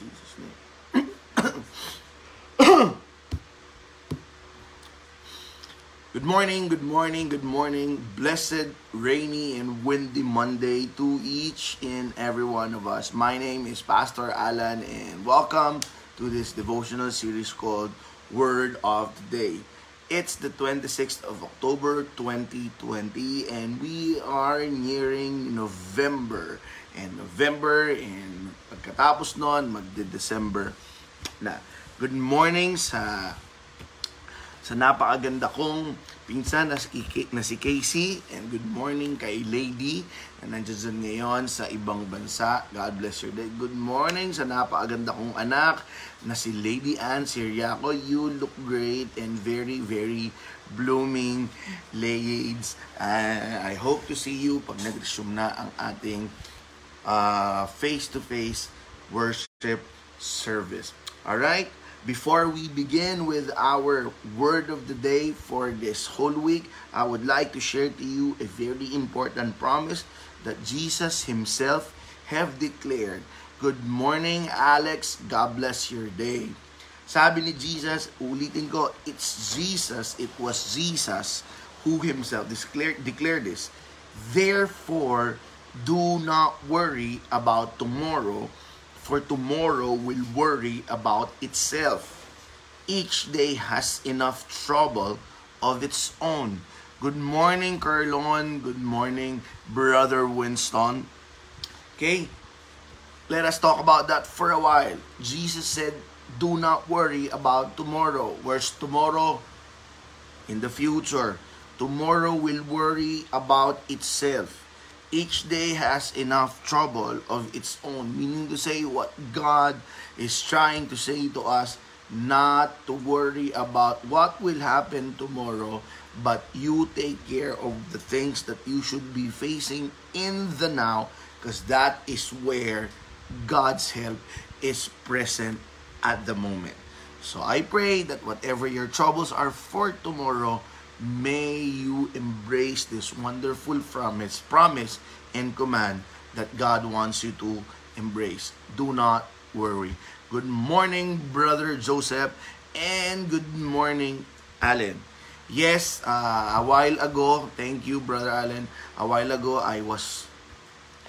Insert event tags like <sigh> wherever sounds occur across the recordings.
Jesus' name. <coughs> Good morning, good morning, good morning. Blessed, rainy, and windy Monday to each and every one of us. My name is Pastor Alan, and welcome to this devotional series called Word of the Day. It's the 26th of October 2020, and we are nearing November. And November, and pagkatapos nun, magde-December na. Good morning sa sa napakaganda kong pinsan na si, na si Casey and good morning kay Lady na nandiyan ngayon sa ibang bansa. God bless your day. Good morning sa napakaganda kong anak na si Lady Ann Siriaco. You look great and very, very blooming ladies. Uh, I hope to see you pag nag-resume na ang ating uh, face-to-face worship service. Alright? Before we begin with our word of the day for this whole week, I would like to share to you a very important promise that Jesus himself have declared. Good morning, Alex. God bless your day. Sabi ni Jesus, ulitin ko, it's Jesus, it was Jesus who himself declared, declared this. Therefore, do not worry about tomorrow, for tomorrow will worry about itself. Each day has enough trouble of its own. Good morning, Carlon. Good morning, Brother Winston. Okay, let us talk about that for a while. Jesus said, Do not worry about tomorrow. Where's tomorrow? In the future. Tomorrow will worry about itself each day has enough trouble of its own. Meaning to say, what God is trying to say to us, not to worry about what will happen tomorrow, but you take care of the things that you should be facing in the now, because that is where God's help is present at the moment. So I pray that whatever your troubles are for tomorrow, may you embrace this wonderful promise, promise and command that God wants you to embrace. Do not worry. Good morning, Brother Joseph, and good morning, Alan. Yes, uh, a while ago, thank you, Brother Alan. A while ago, I was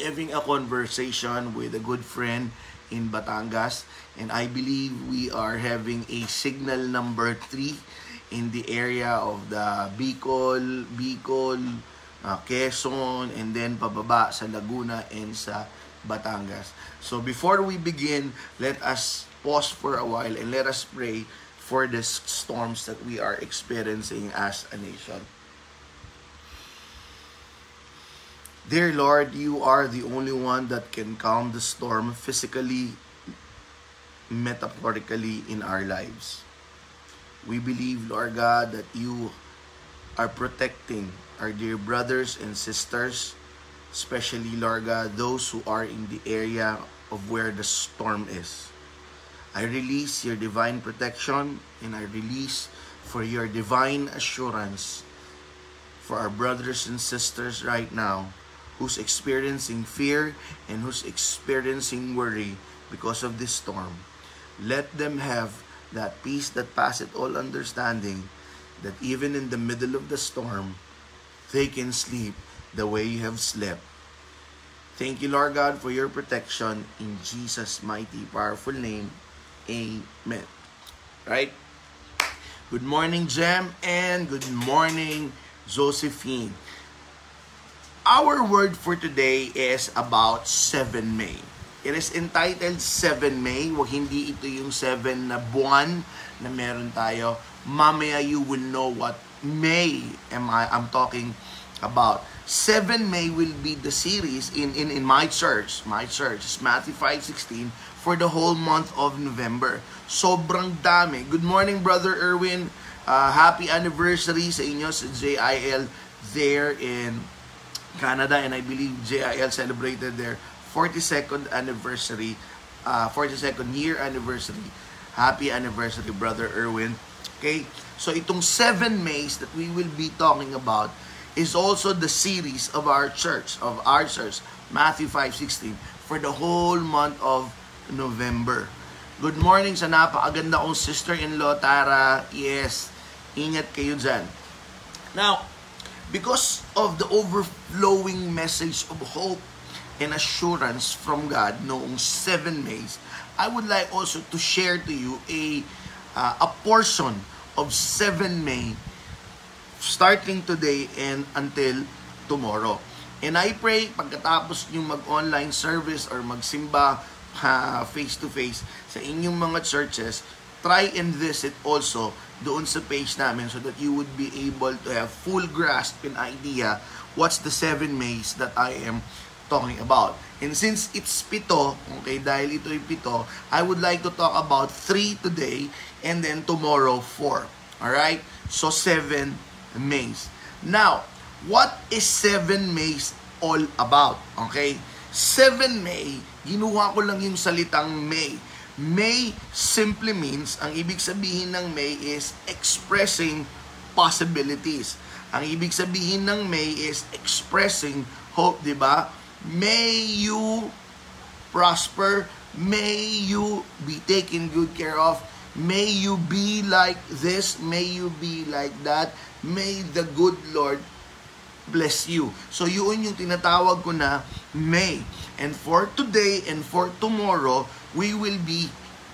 having a conversation with a good friend in Batangas, and I believe we are having a signal number three in the area of the Bicol, Bicol, uh, Quezon, and then pababa sa Laguna and sa Batangas. So before we begin, let us pause for a while and let us pray for the storms that we are experiencing as a nation. Dear Lord, you are the only one that can calm the storm physically, metaphorically in our lives. We believe, Lord God, that you are protecting our dear brothers and sisters, especially, Lord God, those who are in the area of where the storm is. I release your divine protection and I release for your divine assurance for our brothers and sisters right now who's experiencing fear and who's experiencing worry because of this storm. Let them have that peace that passeth all understanding, that even in the middle of the storm, they can sleep the way you have slept. Thank you, Lord God, for your protection in Jesus' mighty, powerful name. Amen. Right? Good morning, Jem, and good morning, Josephine. Our word for today is about 7 May. It is entitled 7 May. Wag hindi ito yung 7 na buwan na meron tayo. Mamaya you will know what May am I I'm talking about. 7 May will be the series in, in, in my church. My church is Matthew 5.16 for the whole month of November. Sobrang dami. Good morning, Brother Erwin. Uh, happy anniversary sa inyo sa JIL there in Canada and I believe JIL celebrated their 42nd anniversary, uh, 42nd year anniversary. Happy anniversary, Brother Erwin. Okay? So itong 7 Mays that we will be talking about is also the series of our church, of our church, Matthew 5.16, for the whole month of November. Good morning sa napakaganda kong sister-in-law, Tara. Yes, ingat kayo dyan. Now, because of the overflowing message of hope and assurance from God noong 7 Mays, I would like also to share to you a uh, a portion of 7 May starting today and until tomorrow. And I pray pagkatapos nyo mag-online service or magsimba uh, face-to-face sa inyong mga churches, try and visit also doon sa page namin so that you would be able to have full grasp and idea what's the seven Mays that I am talking about. And since it's pito, okay, dahil ito ay pito, I would like to talk about three today and then tomorrow four. Alright? So seven Mays. Now, what is 7 Mays all about? Okay? 7 May, ginuha ko lang yung salitang May. May simply means, ang ibig sabihin ng May is expressing possibilities. Ang ibig sabihin ng May is expressing hope, di ba? May you prosper, may you be taken good care of, may you be like this, may you be like that, may the good Lord bless you. So yun yung tinatawag ko na may. And for today and for tomorrow, we will be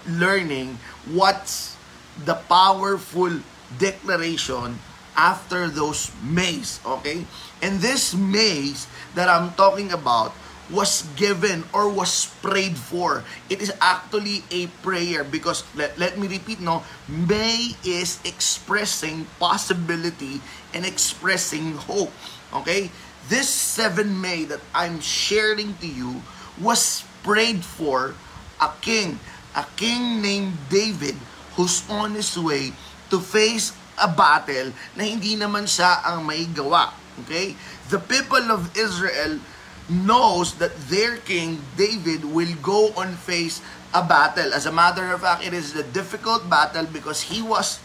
learning what's the powerful declaration after those mays, okay? And this mays that I'm talking about was given or was prayed for. It is actually a prayer because let, let me repeat no, may is expressing possibility and expressing hope. Okay? This 7 May that I'm sharing to you was prayed for a king, a king named David who's on his way to face a battle na hindi naman siya ang may gawa. Okay? The people of Israel knows that their king David will go on face a battle. As a matter of fact, it is a difficult battle because he was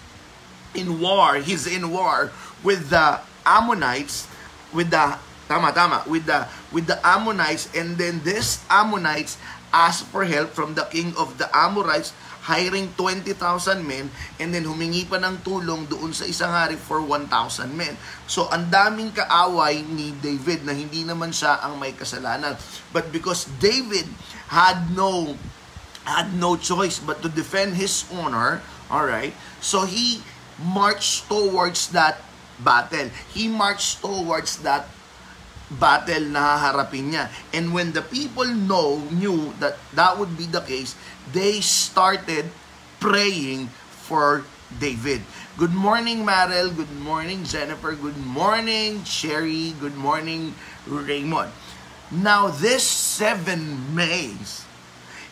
in war. He's in war with the Ammonites, with the tama tama with the with the Ammonites, and then this Ammonites asked for help from the king of the Amorites hiring 20,000 men and then humingi pa ng tulong doon sa isang hari for 1,000 men. So ang daming kaaway ni David na hindi naman siya ang may kasalanan. But because David had no had no choice but to defend his honor, all right? So he marched towards that battle. He marched towards that battle na haharapin niya. And when the people know, knew that that would be the case, they started praying for David. Good morning, Marel. Good morning, Jennifer. Good morning, Sherry. Good morning, Raymond. Now, this seven Mays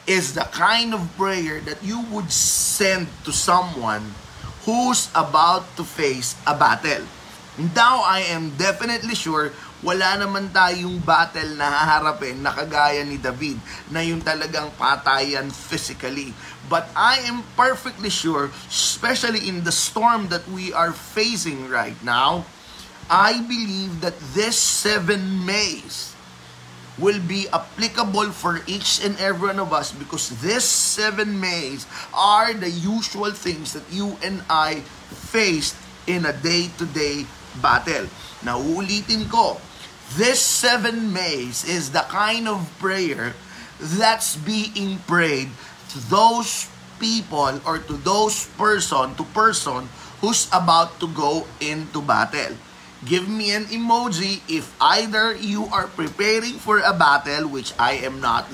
is the kind of prayer that you would send to someone who's about to face a battle. Now, I am definitely sure wala naman tayong battle na haharapin na kagaya ni David na yung talagang patayan physically. But I am perfectly sure, especially in the storm that we are facing right now, I believe that this seven Mays will be applicable for each and every one of us because this seven Mays are the usual things that you and I faced in a day-to-day battle. Now, ulitin ko, This seven Mays is the kind of prayer that's being prayed to those people or to those person to person who's about to go into battle. Give me an emoji if either you are preparing for a battle which I am not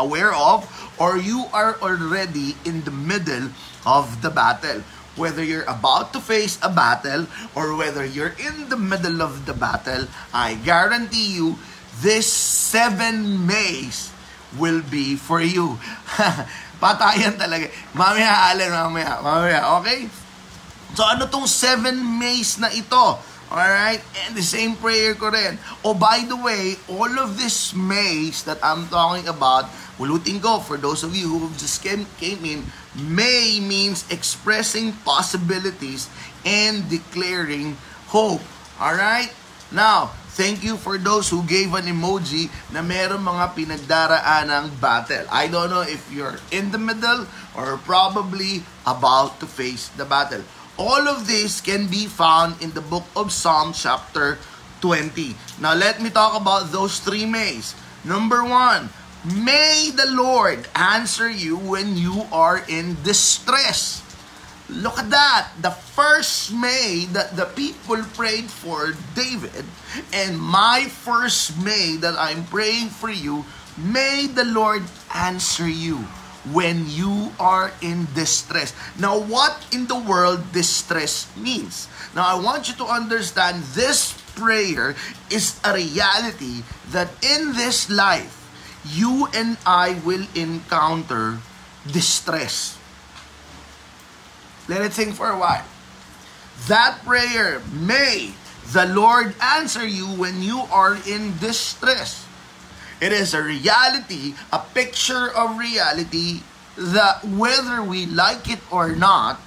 aware of or you are already in the middle of the battle whether you're about to face a battle or whether you're in the middle of the battle, I guarantee you, this seven Mays will be for you. <laughs> Patayan talaga. Mamaya, Allen, mamaya, mamaya, okay? So ano tong seven Mays na ito? Alright? And the same prayer ko rin. Oh, by the way, all of this maze that I'm talking about, ulutin ko for those of you who just came, came in, May means expressing possibilities and declaring hope. All right? Now, Thank you for those who gave an emoji na meron mga pinagdaraan ng battle. I don't know if you're in the middle or probably about to face the battle. All of this can be found in the book of Psalm chapter 20. Now let me talk about those three mays. Number one, may the Lord answer you when you are in distress. Look at that. The first May that the people prayed for David, and my first May that I'm praying for you, may the Lord answer you when you are in distress. Now, what in the world distress means? Now, I want you to understand this prayer is a reality that in this life, you and I will encounter distress. Let it think for a while. That prayer may the Lord answer you when you are in distress. It is a reality, a picture of reality that whether we like it or not,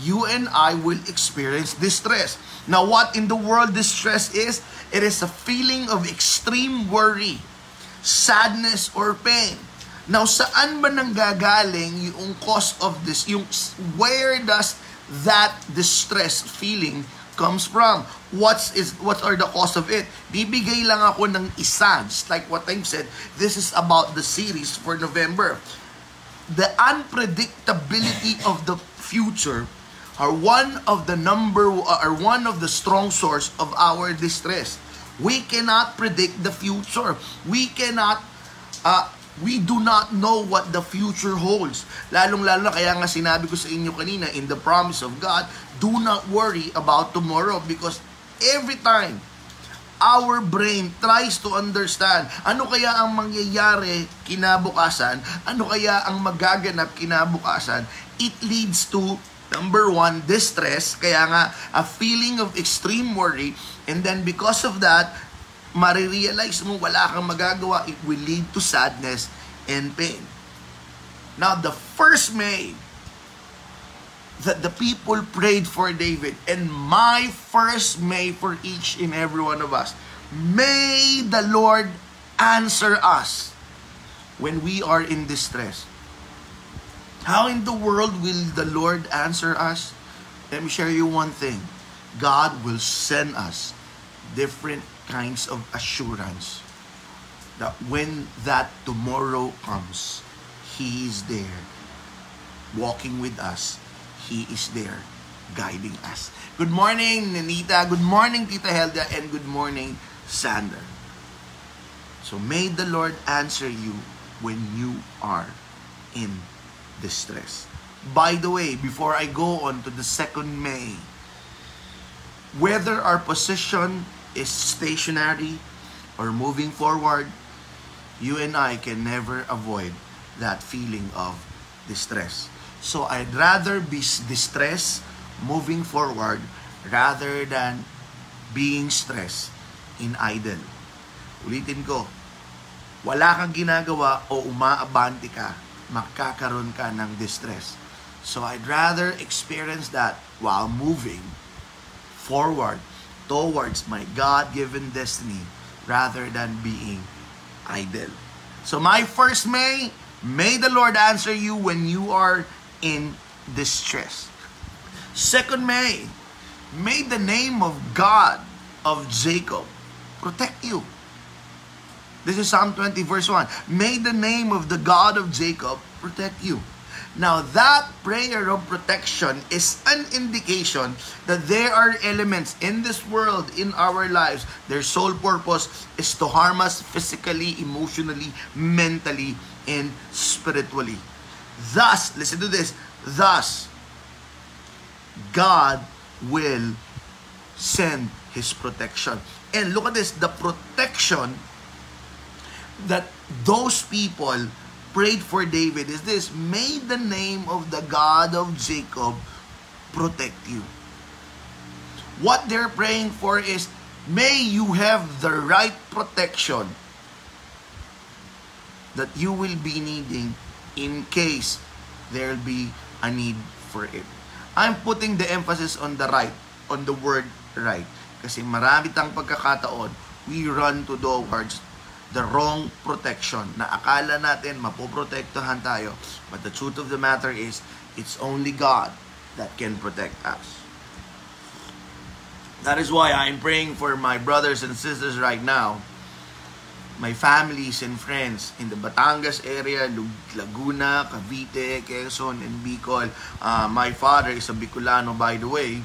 you and I will experience distress. Now, what in the world distress is? It is a feeling of extreme worry, sadness, or pain. Now, saan ba nanggagaling yung cause of this? Yung where does that distress feeling comes from? What's is what are the cause of it? Bibigay lang ako ng isa, just like what I've said. This is about the series for November. The unpredictability of the future are one of the number are one of the strong source of our distress. We cannot predict the future. We cannot uh, we do not know what the future holds. Lalong-lalo na kaya nga sinabi ko sa inyo kanina in the promise of God, do not worry about tomorrow because every time our brain tries to understand ano kaya ang mangyayari kinabukasan, ano kaya ang magaganap kinabukasan, it leads to number one, distress, kaya nga a feeling of extreme worry, and then because of that, marirealize mo wala kang magagawa, it will lead to sadness and pain. Now, the first May that the people prayed for David, and my first May for each and every one of us, may the Lord answer us when we are in distress. How in the world will the Lord answer us? Let me share you one thing. God will send us different kinds of assurance that when that tomorrow comes, He is there walking with us. He is there guiding us. Good morning, Nanita. Good morning, Tita Helda. And good morning, Sander. So may the Lord answer you when you are in distress. By the way, before I go on to the second May, whether our position is stationary or moving forward, you and I can never avoid that feeling of distress. So I'd rather be distressed moving forward rather than being stressed in idle. Ulitin ko, wala kang ginagawa o umaabante ka, makakaroon ka ng distress. So I'd rather experience that while moving forward towards my God-given destiny rather than being idle. So my first May, may the Lord answer you when you are in distress. Second May, may the name of God of Jacob protect you. This is Psalm 20 verse 1. May the name of the God of Jacob protect you. Now, that prayer of protection is an indication that there are elements in this world, in our lives, their sole purpose is to harm us physically, emotionally, mentally, and spiritually. Thus, listen to this, thus, God will send His protection. And look at this, the protection that those people prayed for David is this May the name of the God of Jacob protect you. What they're praying for is may you have the right protection that you will be needing in case there'll be a need for it. I'm putting the emphasis on the right, on the word right. Kasi marami tang pagkakataon, we run to towards the wrong protection na akala natin mapoprotektahan tayo. But the truth of the matter is, it's only God that can protect us. That is why I'm praying for my brothers and sisters right now, my families and friends in the Batangas area, Laguna, Cavite, Quezon, and Bicol. Uh, my father is a Bicolano, by the way.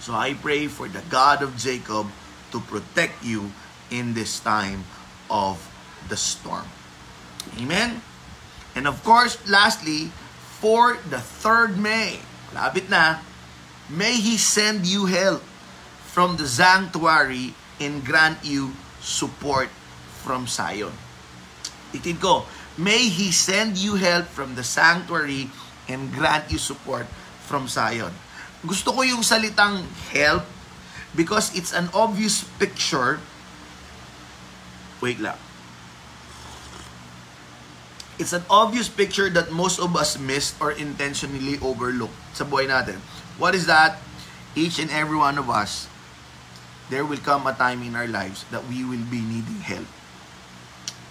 So I pray for the God of Jacob to protect you in this time of the storm. Amen? And of course, lastly, for the third May, lapit na, may He send you help from the sanctuary and grant you support from Zion. Itin ko, may He send you help from the sanctuary and grant you support from Zion. Gusto ko yung salitang help because it's an obvious picture. Wait lang. It's an obvious picture that most of us missed or intentionally overlooked sa buhay natin. What is that? Each and every one of us there will come a time in our lives that we will be needing help.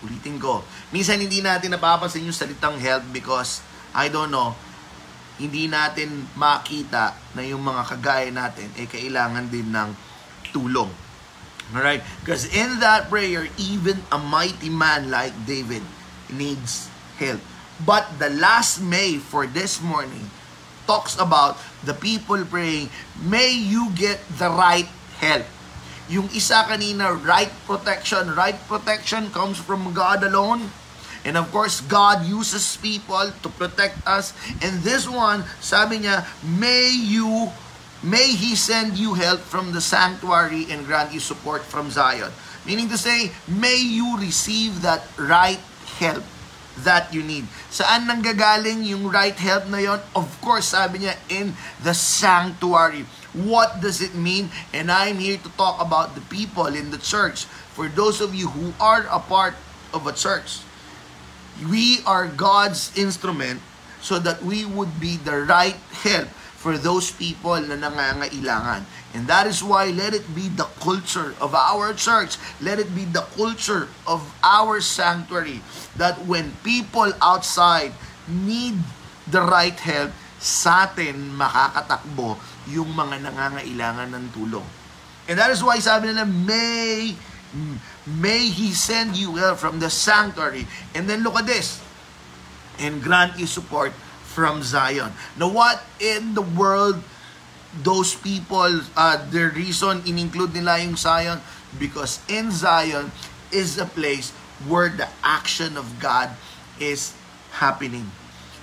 Ulitin ko. Minsan hindi natin napapansin yung salitang help because, I don't know, hindi natin makita na yung mga kagaya natin ay eh, kailangan din ng tulong. Alright? Because in that prayer, even a mighty man like David needs help. But the last May for this morning talks about the people praying, may you get the right help. Yung isa kanina, right protection. Right protection comes from God alone. And of course, God uses people to protect us. And this one, sabi niya, may you, may He send you help from the sanctuary and grant you support from Zion. Meaning to say, may you receive that right help that you need. Saan nanggagaling yung right help na yon? Of course, sabi niya, in the sanctuary. What does it mean? And I'm here to talk about the people in the church. For those of you who are a part of a church, we are God's instrument so that we would be the right help for those people na nangangailangan. And that is why let it be the culture of our church. Let it be the culture of our sanctuary that when people outside need the right help, sa atin makakatakbo yung mga nangangailangan ng tulong. And that is why sabi nila, may, may He send you help from the sanctuary. And then look at this. And grant you support from Zion. Now what in the world those people, uh, the reason in-include nila yung Zion? Because in Zion is a place where the action of God is happening.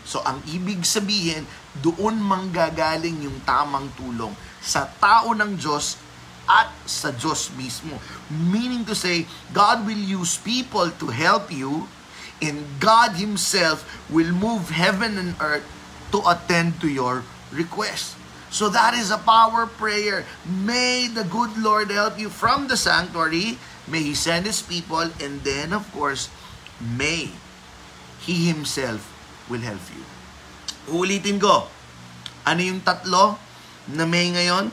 So ang ibig sabihin, doon manggagaling yung tamang tulong sa tao ng Diyos at sa Diyos mismo. Meaning to say, God will use people to help you and God Himself will move heaven and earth to attend to your request. So that is a power prayer. May the good Lord help you from the sanctuary. May He send His people. And then, of course, may He Himself will help you. Uulitin ko. Ano yung tatlo na may ngayon?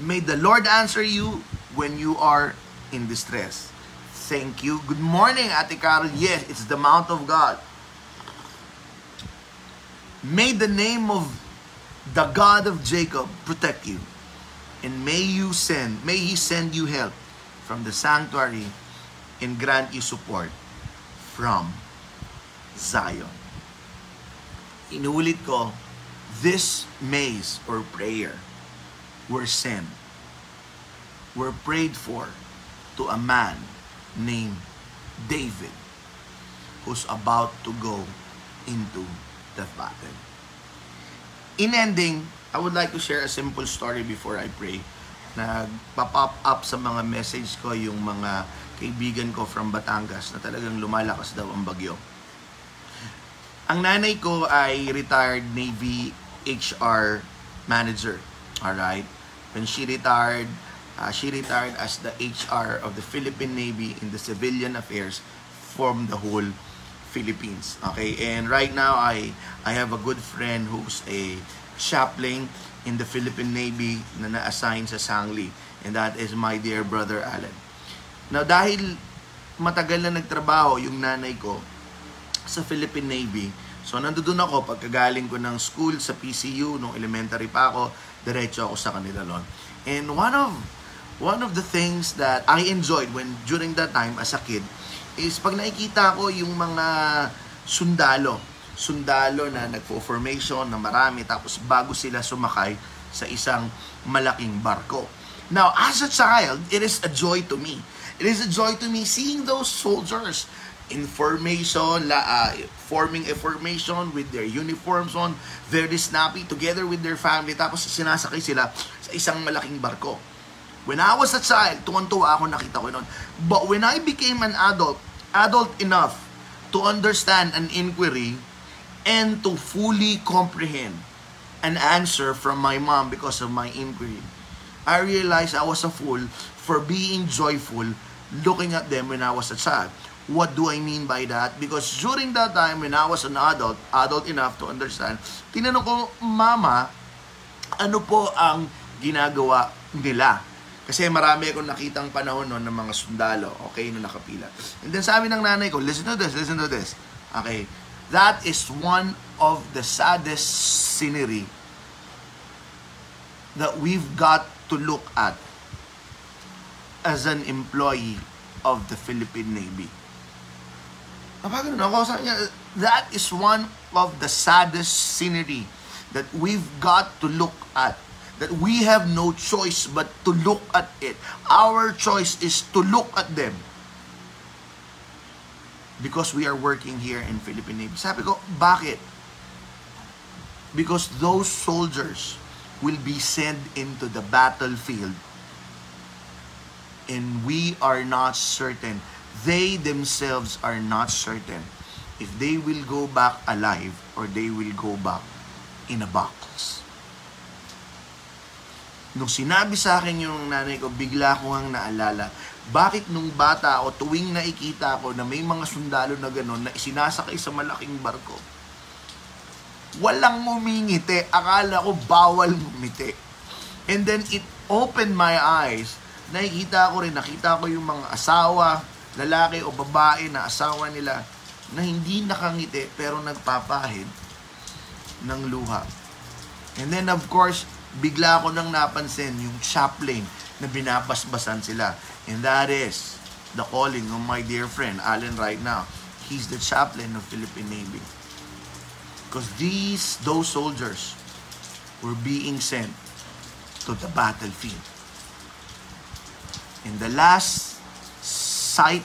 May the Lord answer you when you are in distress. Thank you. Good morning, Ate Carol. Yes, it's the Mount of God. May the name of the God of Jacob protect you. And may you send, may He send you help from the sanctuary and grant you support from Zion. Inuulit ko, this maze or prayer were sent, were prayed for to a man named David who's about to go into the battle. In ending, I would like to share a simple story before I pray. Nagpa-pop up sa mga message ko yung mga kaibigan ko from Batangas na talagang lumalakas daw ang bagyo. Ang nanay ko ay retired Navy HR manager. Alright? When she retired, uh, she retired as the HR of the Philippine Navy in the civilian affairs from the whole Philippines. Okay? And right now, I, I have a good friend who's a chaplain in the Philippine Navy na na-assign sa Sangli. And that is my dear brother Alan. Now, dahil matagal na nagtrabaho yung nanay ko sa Philippine Navy, so nandoon ako pagkagaling ko ng school sa PCU, nung elementary pa ako, diretso ako sa kanila noon. And one of one of the things that I enjoyed when during that time as a kid is pag nakikita ko yung mga sundalo, sundalo na nagfo-formation na marami tapos bago sila sumakay sa isang malaking barko. Now, as a child, it is a joy to me. It is a joy to me seeing those soldiers in formation, uh, forming a formation with their uniforms on, very snappy, together with their family, tapos sinasakay sila sa isang malaking barko. When I was a child, tuwan-tuwa ako nakita ko noon. But when I became an adult, adult enough to understand an inquiry and to fully comprehend an answer from my mom because of my inquiry, I realized I was a fool for being joyful looking at them when I was a child. What do I mean by that? Because during that time when I was an adult, adult enough to understand, tinanong ko, Mama, ano po ang ginagawa nila? Kasi marami akong nakitang panahon noon ng mga sundalo, okay, na nakapila. And then sabi ng nanay ko, listen to this, listen to this. Okay, that is one of the saddest scenery that we've got to look at as an employee of the Philippine Navy. Napagano ako sa niya, that is one of the saddest scenery that we've got to look at. That we have no choice but to look at it. Our choice is to look at them. Because we are working here in Philippine Navy. Sabi ko, bakit? Because those soldiers will be sent into the battlefield and we are not certain they themselves are not certain if they will go back alive or they will go back in a box. Nung sinabi sa akin yung nanay ko, bigla ko ang naalala, bakit nung bata ako, tuwing nakikita ko na may mga sundalo na gano'n na isinasakay sa malaking barko, walang ngumingiti. Akala ko bawal ngumiti. And then it opened my eyes. Nakikita ko rin, nakita ko yung mga asawa, lalaki o babae na asawa nila na hindi nakangiti pero nagpapahid ng luha. And then of course, bigla ko nang napansin yung chaplain na binabasbasan sila. And that is the calling of my dear friend, Allen right now. He's the chaplain of Philippine Navy. Because these, those soldiers were being sent to the battlefield. And the last sight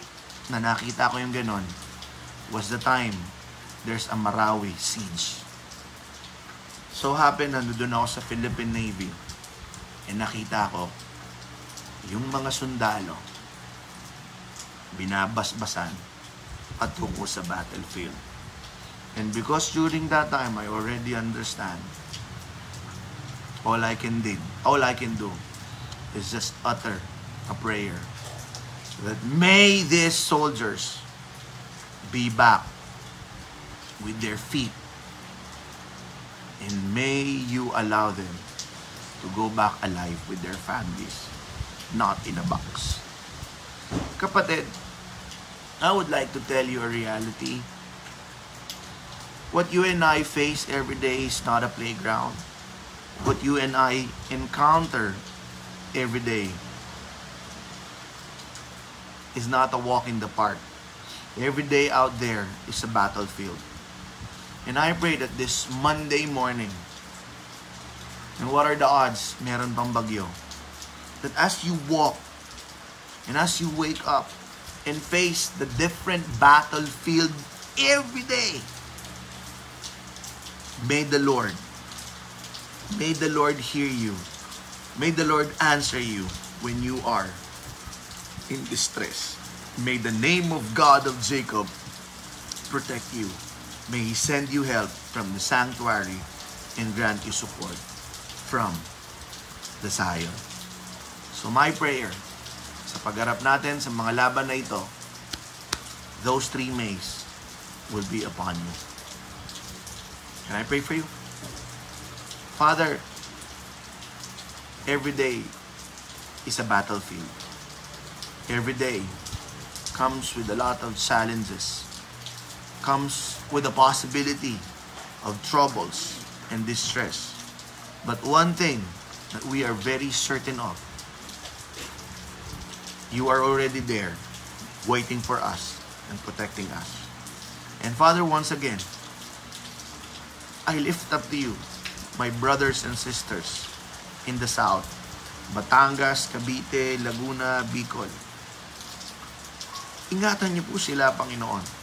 na nakita ko yung ganon was the time there's a Marawi siege. So happen, nandun ako sa Philippine Navy and nakita ko yung mga sundalo binabasbasan patungo sa battlefield. And because during that time I already understand all I can did, all I can do is just utter a prayer that may these soldiers be back with their feet and may you allow them to go back alive with their families, not in a box. Kapatid, I would like to tell you a reality. What you and I face every day is not a playground. What you and I encounter every day is not a walk in the park. Every day out there is a battlefield. And I pray that this Monday morning, and what are the odds? Meron pang bagyo. That as you walk, and as you wake up, and face the different battlefield every day, may the Lord, may the Lord hear you. May the Lord answer you when you are in distress. May the name of God of Jacob protect you. May He send you help from the sanctuary and grant you support from the Zion. So my prayer, sa pagharap natin sa mga laban na ito, those three mays will be upon you. Can I pray for you? Father, every day is a battlefield. Every day comes with a lot of challenges, comes with a possibility of troubles and distress. But one thing that we are very certain of, you are already there, waiting for us and protecting us. And Father, once again, I lift up to you my brothers and sisters in the South, Batangas, Cavite, Laguna, Bicol. Ingatan niyo po sila, Panginoon.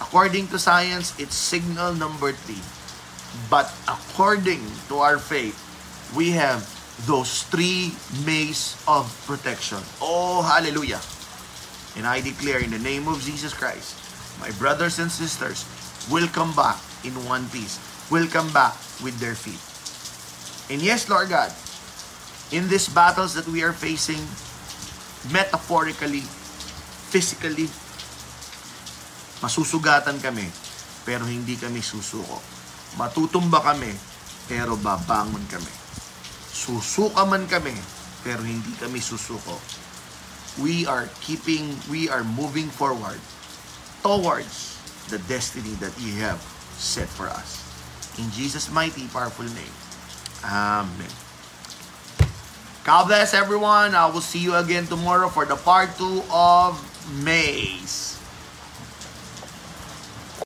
According to science, it's signal number three. But according to our faith, we have those three maze of protection. Oh, hallelujah. And I declare in the name of Jesus Christ, my brothers and sisters will come back in one piece, will come back with their feet. And yes, Lord God, in these battles that we are facing, metaphorically, physically, masusugatan kami, pero hindi kami susuko. Matutumba kami, pero babangon kami. Susuka man kami, pero hindi kami susuko. We are keeping, we are moving forward towards the destiny that you have set for us. In Jesus' mighty, powerful name. Amen. God bless everyone. I will see you again tomorrow for the part 2 of Maze.